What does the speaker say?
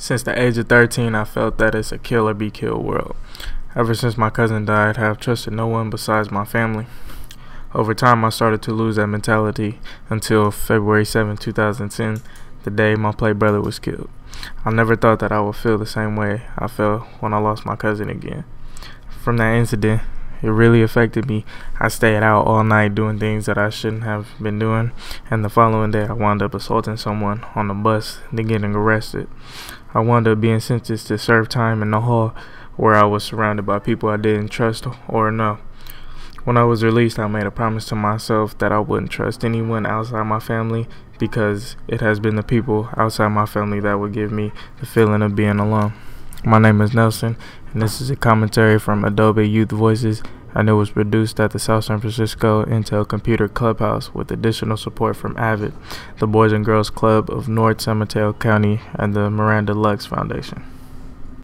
Since the age of 13, I felt that it's a kill or be killed world. Ever since my cousin died, I have trusted no one besides my family. Over time, I started to lose that mentality until February 7, 2010, the day my play brother was killed. I never thought that I would feel the same way I felt when I lost my cousin again. From that incident, it really affected me. I stayed out all night doing things that I shouldn't have been doing, and the following day I wound up assaulting someone on the bus, then getting arrested. I wound up being sentenced to serve time in the hall where I was surrounded by people I didn't trust or know. When I was released, I made a promise to myself that I wouldn't trust anyone outside my family because it has been the people outside my family that would give me the feeling of being alone. My name is Nelson, and this is a commentary from Adobe Youth Voices, and it was produced at the South San Francisco Intel Computer Clubhouse with additional support from AVID, the Boys and Girls Club of North San Mateo County, and the Miranda Lux Foundation.